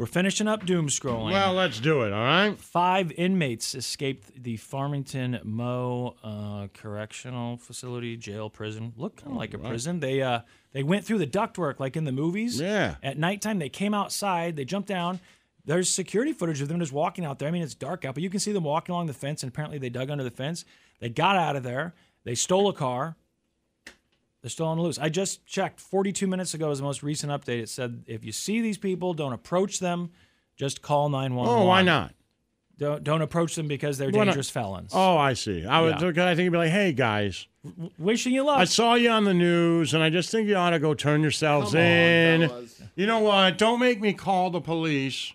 We're finishing up doom scrolling. Well, let's do it, all right? Five inmates escaped the Farmington Mo uh, Correctional Facility, jail, prison. Look kind of like a prison. They uh, they went through the ductwork like in the movies. Yeah. At nighttime, they came outside. They jumped down. There's security footage of them just walking out there. I mean, it's dark out, but you can see them walking along the fence. And apparently, they dug under the fence. They got out of there. They stole a car. They're still on the loose. I just checked 42 minutes ago is the most recent update. It said if you see these people, don't approach them. Just call 911. Oh, why not? Don't don't approach them because they're Why not? dangerous felons. Oh, I see. I would. Yeah. I think you'd be like, "Hey, guys, Wishing you luck. I saw you on the news, and I just think you ought to go turn yourselves in. you know what? Don't make me call the police.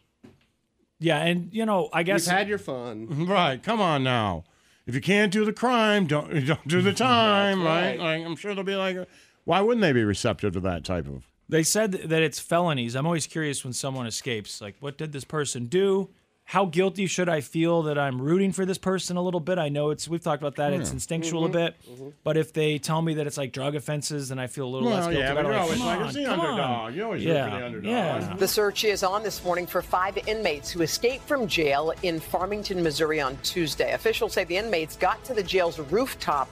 yeah, and you know, I guess You've guess had your fun. Right? Come on now. If you can't do the crime, don't don't do the time. right. right. Like I'm sure they'll be like, why wouldn't they be receptive to that type of? they said that it's felonies. I'm always curious when someone escapes. Like, what did this person do? How guilty should I feel that I'm rooting for this person a little bit? I know it's we've talked about that. It's instinctual Mm-hmm. a bit, but if they tell me that it's like drug offenses, then I feel a little less guilty. yeah, but you're Like, always come like, on, it's the come on. underdog. You always root yeah, for the underdog. Yeah. The search is on this morning for five inmates who escaped from jail in Farmington, Missouri on Tuesday. Officials say the inmates got to the jail's rooftop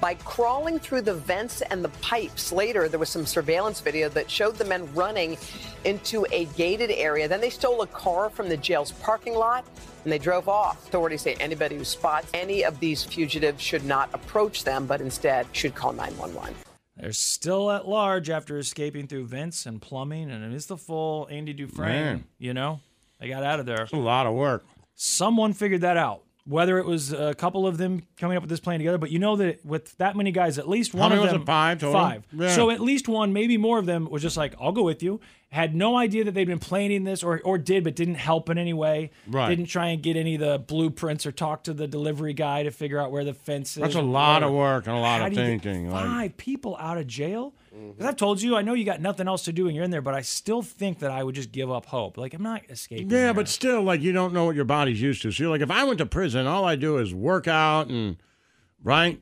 by crawling through the vents and the pipes. Later, there was some surveillance video that showed the men running into a gated area. Then they stole a car from the jail's parking lot and they drove off. Authorities say anybody who spots any of these fugitives should not approach them, but instead should call 911. They're still at large after escaping through vents and plumbing, and it is the full Andy Dufresne. Man. You know, they got out of there. It's a lot of work. Someone figured that out. Whether it was a couple of them coming up with this plan together, but you know that with that many guys, at least How one many of was them it? Five total? Five. Yeah. So at least one, maybe more of them, was just like, "I'll go with you." Had no idea that they'd been planning this, or or did, but didn't help in any way. Right. Didn't try and get any of the blueprints or talk to the delivery guy to figure out where the fence is. That's a or lot of work and a lot How of do you get thinking. like- Five people out of jail. Mm-hmm. Because I've told you, I know you got nothing else to do and you're in there, but I still think that I would just give up hope. Like I'm not escaping. Yeah, here. but still, like you don't know what your body's used to. So you're like, if I went to prison, all I do is work out and right,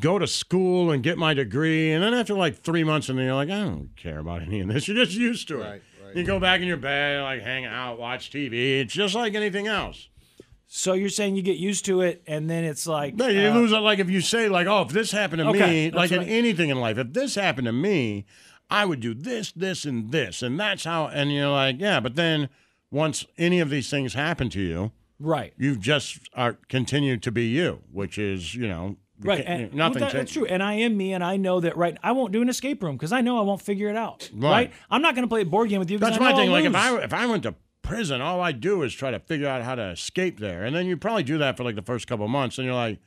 go to school and get my degree, and then after like three months, and then you're like, I don't care about any of this. You're just used to it. Right, right. You go back in your bed, like hang out, watch TV. It's just like anything else. So you're saying you get used to it, and then it's like No, you uh, lose it. Like if you say, like, oh, if this happened to Okay, me, like in anything in life, if this happened to me, I would do this, this, and this, and that's how. And you're like, yeah, but then once any of these things happen to you, right, you just are continue to be you, which is you know right. And, nothing. well, that- that's true, and I am me, and I know that. Right, I won't do an escape room because I know I won't figure it out. Right. Right, I'm not going to play a board game with you. That's my thing. I'll Like if. I if I went to prison, all I do is try to figure out how to escape there, and then you probably do that for like the first couple of months, and you're like.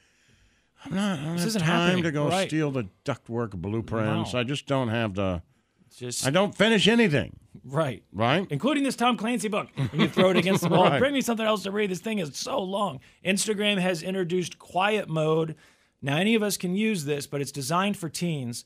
I'm not. I don't This have isn't time happening. to go Right. steal the ductwork blueprints. No. I just don't have the. just I don't finish anything. right, Right. including this Tom Clancy book. And you throw it against the wall. Right. Bring me something else to read. This thing is so long. Instagram has introduced quiet mode. Now, any of us can use this, but it's designed for teens.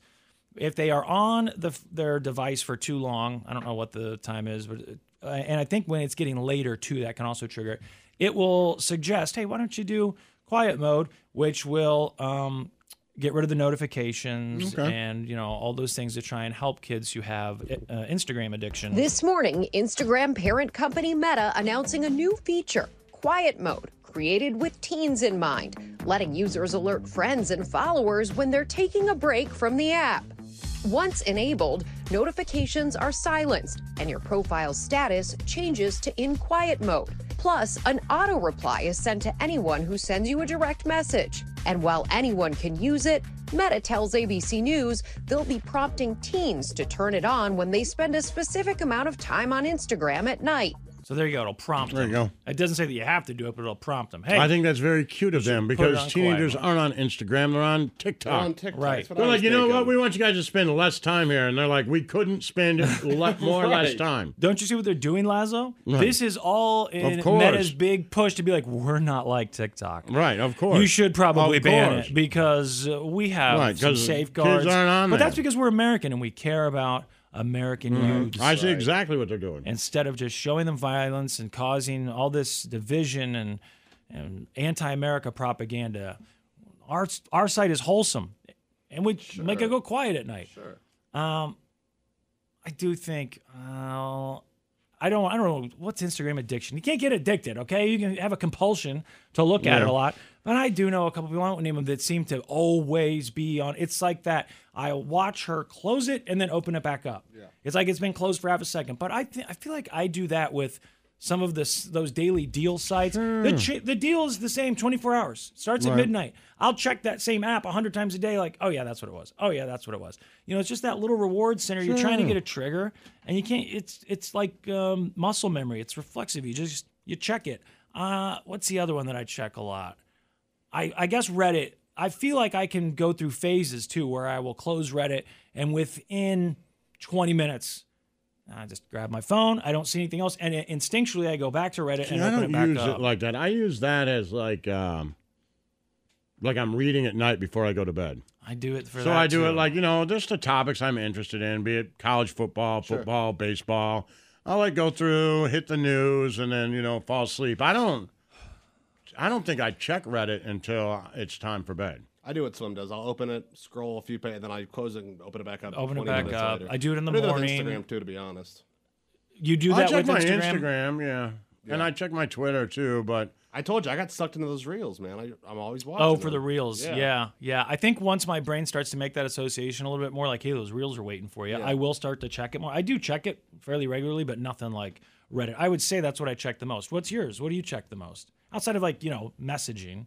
If they are on the, their device for too long, I don't know what the time is, but uh, and I think when it's getting later too, that can also trigger it. It will suggest, hey, why don't you do quiet mode, which will um, get rid of the notifications Okay. and you know all those things to try and help kids who have uh, Instagram addiction. This morning, Instagram parent company Meta announcing a new feature, Quiet Mode, created with teens in mind, letting users alert friends and followers when they're taking a break from the app. Once enabled, notifications are silenced and your profile status changes to in quiet mode. Plus, an auto reply is sent to anyone who sends you a direct message. And while anyone can use it, Meta tells ABC News they'll be prompting teens to turn it on when they spend a specific amount of time on Instagram at night. So there you go. It'll prompt There them. you go. It doesn't say that you have to do it, but it'll prompt them. Hey, I think that's very cute of them because teenagers quiet. aren't on Instagram; they're on TikTok. They're on TikTok. Right. That's what They're like, you know what? thinking. We want you guys to spend less time here, and they're like, we couldn't spend le- more or less time. Don't you see what they're doing, Lazo? This is all in Of course. Meta's big push to be like, we're not like TikTok. Right, of course. You should probably Of ban course. it because uh, we have Right, some 'cause safeguards. kids aren't on but there. that's because we're American and we care about American youths. I see exactly what they're doing. Instead of just showing them violence and causing all this division and, and anti-America propaganda, our our site is wholesome, and we make it go quiet at night. Sure. Um, I do think. Uh, I don't. I don't know what's Instagram addiction. You can't get addicted. Okay, you can have a compulsion to look at it a lot. But I do know a couple people. I won't name them that seem to always be on. It's like that. I watch her close it and then open it back up. Yeah. It's like it's been closed for half a second. But I think I feel like I do that with some of this those daily deal sites. The ch- the deal is the same 24 hours. Starts at Hmm. Midnight. I'll check that same app 100 times a day like, "Oh yeah, that's what it was. Oh yeah, that's what it was." You know, it's just that little reward center. You're trying to get a trigger and you can't it's it's like um, muscle memory. It's reflexive. You just you check it. Uh, what's the other one that I check a lot? I, I guess Reddit. I feel like I can go through phases too, where I will close Reddit and within 20 minutes, I just grab my phone. I don't see anything else, and instinctually I go back to Reddit See, and I open don't it back use up. it like that. I use that as like, um, like I'm reading at night before I go to bed. I do it for So that I do too. it like you know, just the topics I'm interested in, be it college football, football, baseball. I'll like go through, hit the news, and then you know fall asleep. I don't. I don't think I check Reddit until it's time for bed. I do what Slim does. I'll open it, scroll a few pages, then I close it and open it back up. Open it back up. later. I do it in the I do that with morning. Instagram too, to be honest. you do I that check with my Instagram. Instagram, yeah. and I check my Twitter too. But I told you I got sucked into those reels, man. I, I'm always watching. Oh, for the reels. Yeah. yeah. I think once my brain starts to make that association a little bit more, like, hey, those reels are waiting for you, I will start to check it more. I do check it fairly regularly, but nothing like Reddit. I would say that's what I check the most. What's yours? What do you check the most? Outside of like, you know, messaging.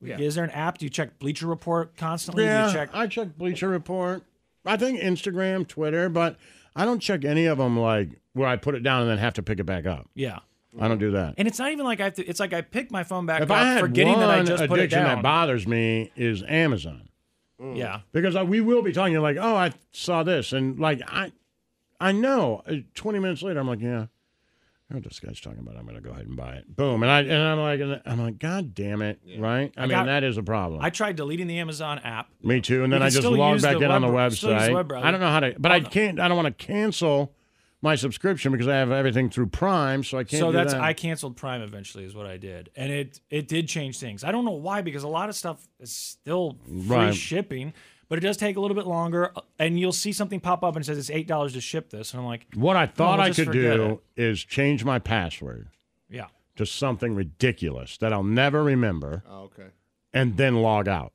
Is there an app? Do you check Bleacher Report constantly? yeah, check I check Bleacher Report. I think Instagram, Twitter, but I don't check any of them like where I put it down and then have to pick it back up. Yeah. I don't do that. And it's not even like I have to it's like I pick my phone back If up I had forgetting one that I just put it addiction down. that bothers me is Amazon. yeah. because I, we will be talking you're like, oh, I saw this, and like I, I know. Uh, Twenty minutes later, I'm like, yeah, I what this guy's talking about. I'm gonna go ahead and buy it. Boom, and I and I'm like, I'm like, God damn it, right? I, mean, got- that is a problem. I tried deleting the Amazon app. Me too. And then I just logged back in on the web- use the website. web. I don't know how to, but I I'll- can't. I don't want to cancel my subscription because I have everything through Prime, so I can't. so do that's that. I canceled Prime eventually is what I did, and it it did change things. I don't know why because a lot of stuff is still free Right. shipping, but it does take a little bit longer. Uh, and you'll see something pop up and it says it's eight dollars to ship this, and I'm like, What I oh, thought we'll I could do is change my password yeah, to something ridiculous that I'll never remember, Oh, okay. and then log out.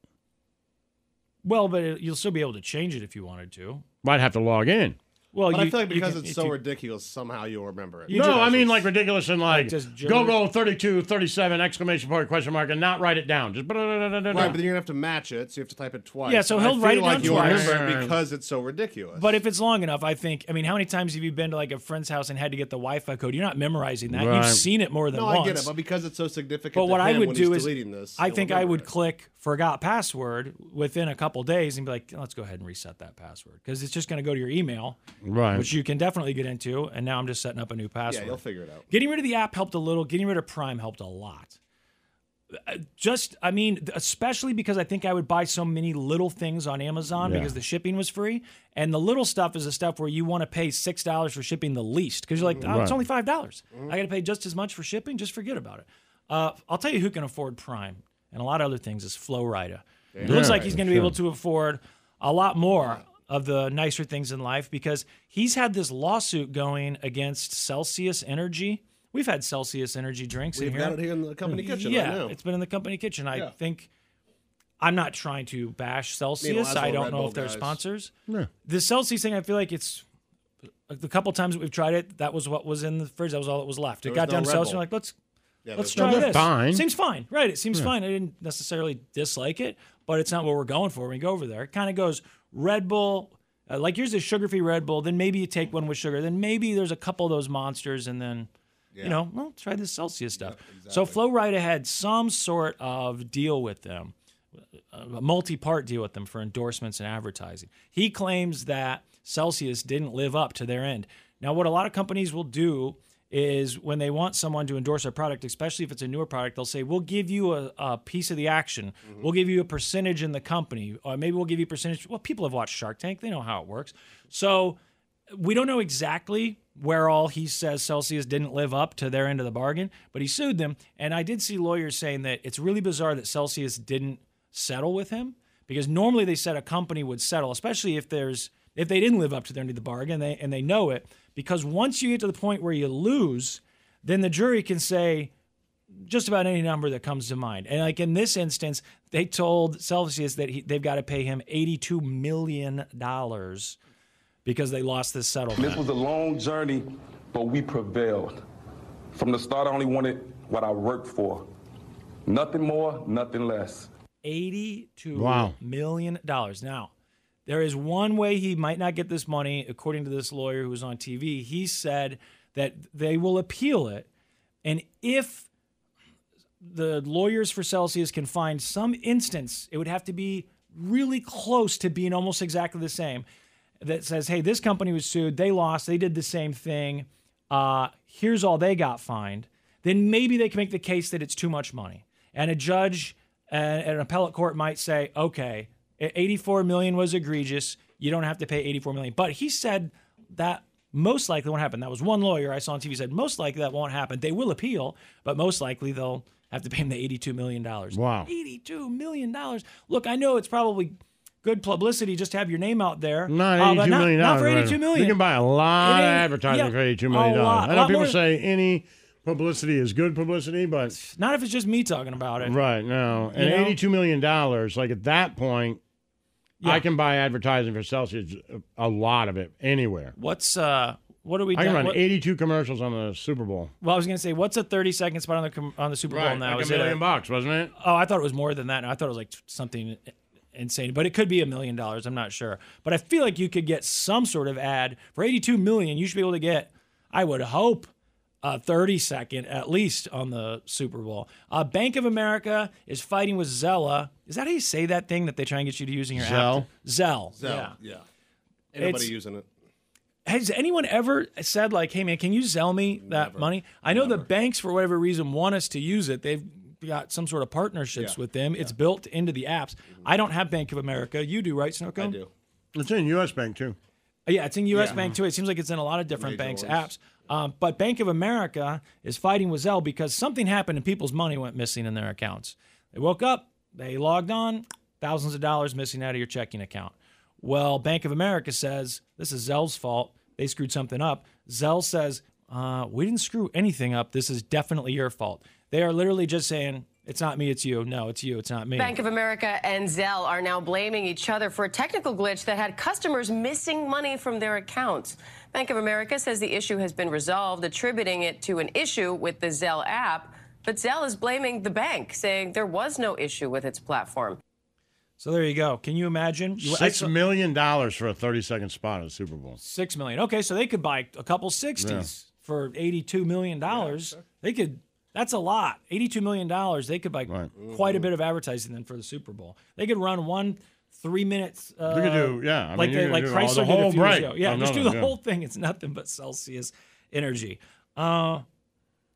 well, but it, you'll still be able to change it if you wanted to. I'd have to log in. Well, But you, I feel like because can- it's so you- ridiculous, somehow you'll remember it. You no, just- I mean like ridiculous and like, just go go 32, 37, exclamation point, question mark, and not write it down. Just Right, but then you're gonna have to match it, so you have to type it twice. Yeah, so he'll write it like down you'll twice. remember it because it's so ridiculous. But if it's long enough, I think. I mean, how many times have you been to like a friend's house and had to get the Wi-Fi code? You're not memorizing that. Right. You've seen it more than no, once. I get it, but because it's so significant. But to what I him would when do he's is, deleting this, I think I would it. click forgot password within a couple days and be like, let's go ahead and reset that password because it's just going to go to your email, Right. which you can definitely get into. And now I'm just setting up a new password. Yeah, password. you'll figure it out. Getting rid of the app helped a little. Getting rid of Prime helped a lot. Uh, Just, I mean, especially because I think I would buy so many little things on Amazon Yeah. because the shipping was free, and the little stuff is the stuff where you want to pay six dollars for shipping the least because you're like, oh, it's only five dollars. I got to pay just as much for shipping. Just forget about it. Uh, I'll tell you who can afford Prime and a lot of other things is Flo Rida. It looks like he's going to be able to afford a lot more of the nicer things in life because he's had this lawsuit going against Celsius Energy. We've had Celsius Energy drinks We've in here. got it here in the company hmm. kitchen Yeah, right now. it's been in the company kitchen. I Yeah. think I'm not trying to bash Celsius. I don't Red know Bull if they're guys. sponsors. Yeah. The Celsius thing, I feel like it's the couple times that we've tried it, that was what was in the fridge. That was all that was left. It got was down to Red Celsius. Bull. We're like, let's Yeah, let's try they're this. fine. Seems fine, right? It seems fine. I didn't necessarily dislike it, but it's not what we're going for when we go over there. It kind of goes Red Bull. Uh, like yours is sugar-free Red Bull. Then maybe you take one with sugar. Then maybe there's a couple of those monsters, and then you know, well, try this Celsius stuff. So Flo Rida had some sort of deal with them, a multi-part deal with them for endorsements and advertising. He claims that Celsius didn't live up to their end. Now, what a lot of companies will do is when they want someone to endorse a product, especially if it's a newer product, they'll say, "We'll give you a, a piece of the action. Mm-hmm. We'll give you a percentage in the company, or maybe we'll give you a percentage." Well, people have watched Shark Tank; they know how it works. So we don't know exactly where all he says Celsius didn't live up to their end of the bargain, but he sued them. And I did see lawyers saying that it's really bizarre that Celsius didn't settle with him because normally they said a company would settle, especially if there's if they didn't live up to their end of the bargain they, and they know it. Because once you get to the point where you lose, then the jury can say just about any number that comes to mind. And like in this instance, they told Celsius that he, they've got to pay him $82 million because they lost this settlement. This was a long journey, but we prevailed. From the start, I only wanted what I worked for. Nothing more, nothing less. eighty-two Wow. million dollars. Now, there is one way he might not get this money, according to this lawyer who was on TV. He said that they will appeal it, and if the lawyers for Celsius can find some instance, it would have to be really close to being almost exactly the same. That says, "Hey, this company was sued. They lost. They did the same thing. Uh, here's all they got fined." Then maybe they can make the case that it's too much money, and a judge and an appellate court might say, "Okay, 84 million was egregious. You don't have to pay 84 million. But he said that most likely won't happen. That was one lawyer I saw on TV said most likely that won't happen. They will appeal, but most likely they'll have to pay him the 82 million dollars. Wow. 82 million dollars. Look, I know it's probably good publicity just to have your name out there. Not uh, eighty-two but million not, dollars. not for right? 82 million. You can buy a lot It of advertising yeah, for eighty-two million a lot. dollars. I know people more- say any publicity is good publicity, but Not if it's just me talking about it. right now, and You know? eighty-two million dollars, like at that point, Yeah. I can buy advertising for Celsius, a lot of it anywhere. What's uh what are we I can done- run what- eighty-two commercials on the Super Bowl. Well, I was going to say what's a 30 second spot on the com- on the Super Bowl Right, now? like Is a it million bucks, wasn't it? Oh, I thought it was more than that. I thought it was like something insane, but it could be a million dollars. I'm not sure, but I feel like you could get some sort of ad for 82 million. You should be able to get, I would hope, a 30 second at least on the Super Bowl. Uh, Bank of America is fighting with Zella. Is that how you say that thing that they try and get you to use in your Zelle? app? Zelle. Zell, Yeah. yeah. Anybody It's- using it? Has anyone ever said like, "Hey man, can you sell me that money?" I know the banks, for whatever reason, want us to use it. They've got some sort of partnerships Yeah. with them. It's built into the apps. I don't have Bank of America. You do, right, Snowcone? I do. It's in U.S. Bank too. Yeah, it's in U.S. Yeah. Bank too. It seems like it's in a lot of different Major banks' apps. Um, but Bank of America is fighting with Zelle because something happened and people's money went missing in their accounts. They woke up, they logged on, thousands of dollars missing out of your checking account. Well, Bank of America says this is Zelle's fault. They screwed something up. Zelle says, uh, we didn't screw anything up. This is definitely your fault. They are literally just saying, it's not me, it's you. No, it's you, it's not me. Bank of America and Zelle are now blaming each other for a technical glitch that had customers missing money from their accounts. Bank of America says the issue has been resolved, attributing it to an issue with the Zelle app. But Zelle is blaming the bank, saying there was no issue with its platform. So there you go. Can you imagine? You- I million dollars for a thirty-second spot at the Super Bowl. Six million. Okay, so they could buy a couple sixties for eighty-two million dollars. They could. That's a lot. Eighty-two million dollars. They could buy quite a bit of advertising then for the Super Bowl. They could run one three minutes. Uh, You could do- yeah, I mean, like they, like Chrysler the did a whole few. Yeah, Oh, just do the yeah. whole thing. It's nothing but Celsius energy. Uh,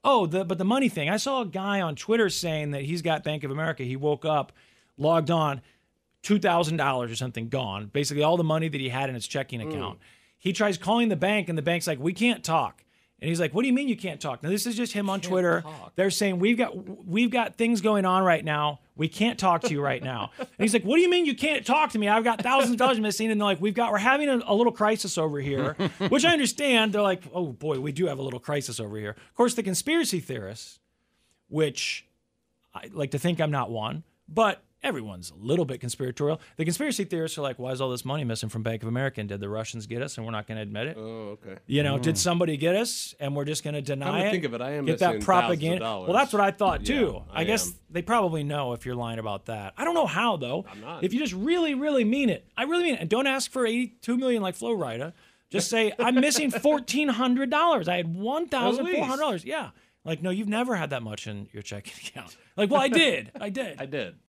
oh, the but the money thing. I saw a guy on Twitter saying that he's got Bank of America. He woke up, logged on, two thousand dollars or something gone. Basically, all the money that he had in his checking account. He tries calling the bank, and the bank's like, "We can't talk." And he's like, "What do you mean you can't talk?" Now this is just him on Twitter. They're saying we've got we've got things going on right now. We can't talk to you right now. and he's like, "What do you mean you can't talk to me? I've got thousands of dollars missing." And they're like, "We've got we're having a, a little crisis over here," which I understand. They're like, "Oh boy, we do have a little crisis over here." Of course, the conspiracy theorists, which I like to think I'm not one, but everyone's a little bit conspiratorial. The conspiracy theorists are like, why is all this money missing from Bank of America? And did the Russians get us and we're not going to admit it? Oh, okay. You know, did hmm. somebody get us and we're just going to deny it? think of it, I am get missing that propaganda. Well, that's what I thought too. Yeah, I, I guess they probably know if you're lying about that. I don't know how though. I'm not. If you just really, really mean it, I really mean it. And don't ask for 82 million like Flo Rida. Just say I'm missing fourteen hundred dollars. I had one thousand four hundred dollars. Yeah. Like no, you've never had that much in your checking account. Like, well, I did. I did. I did.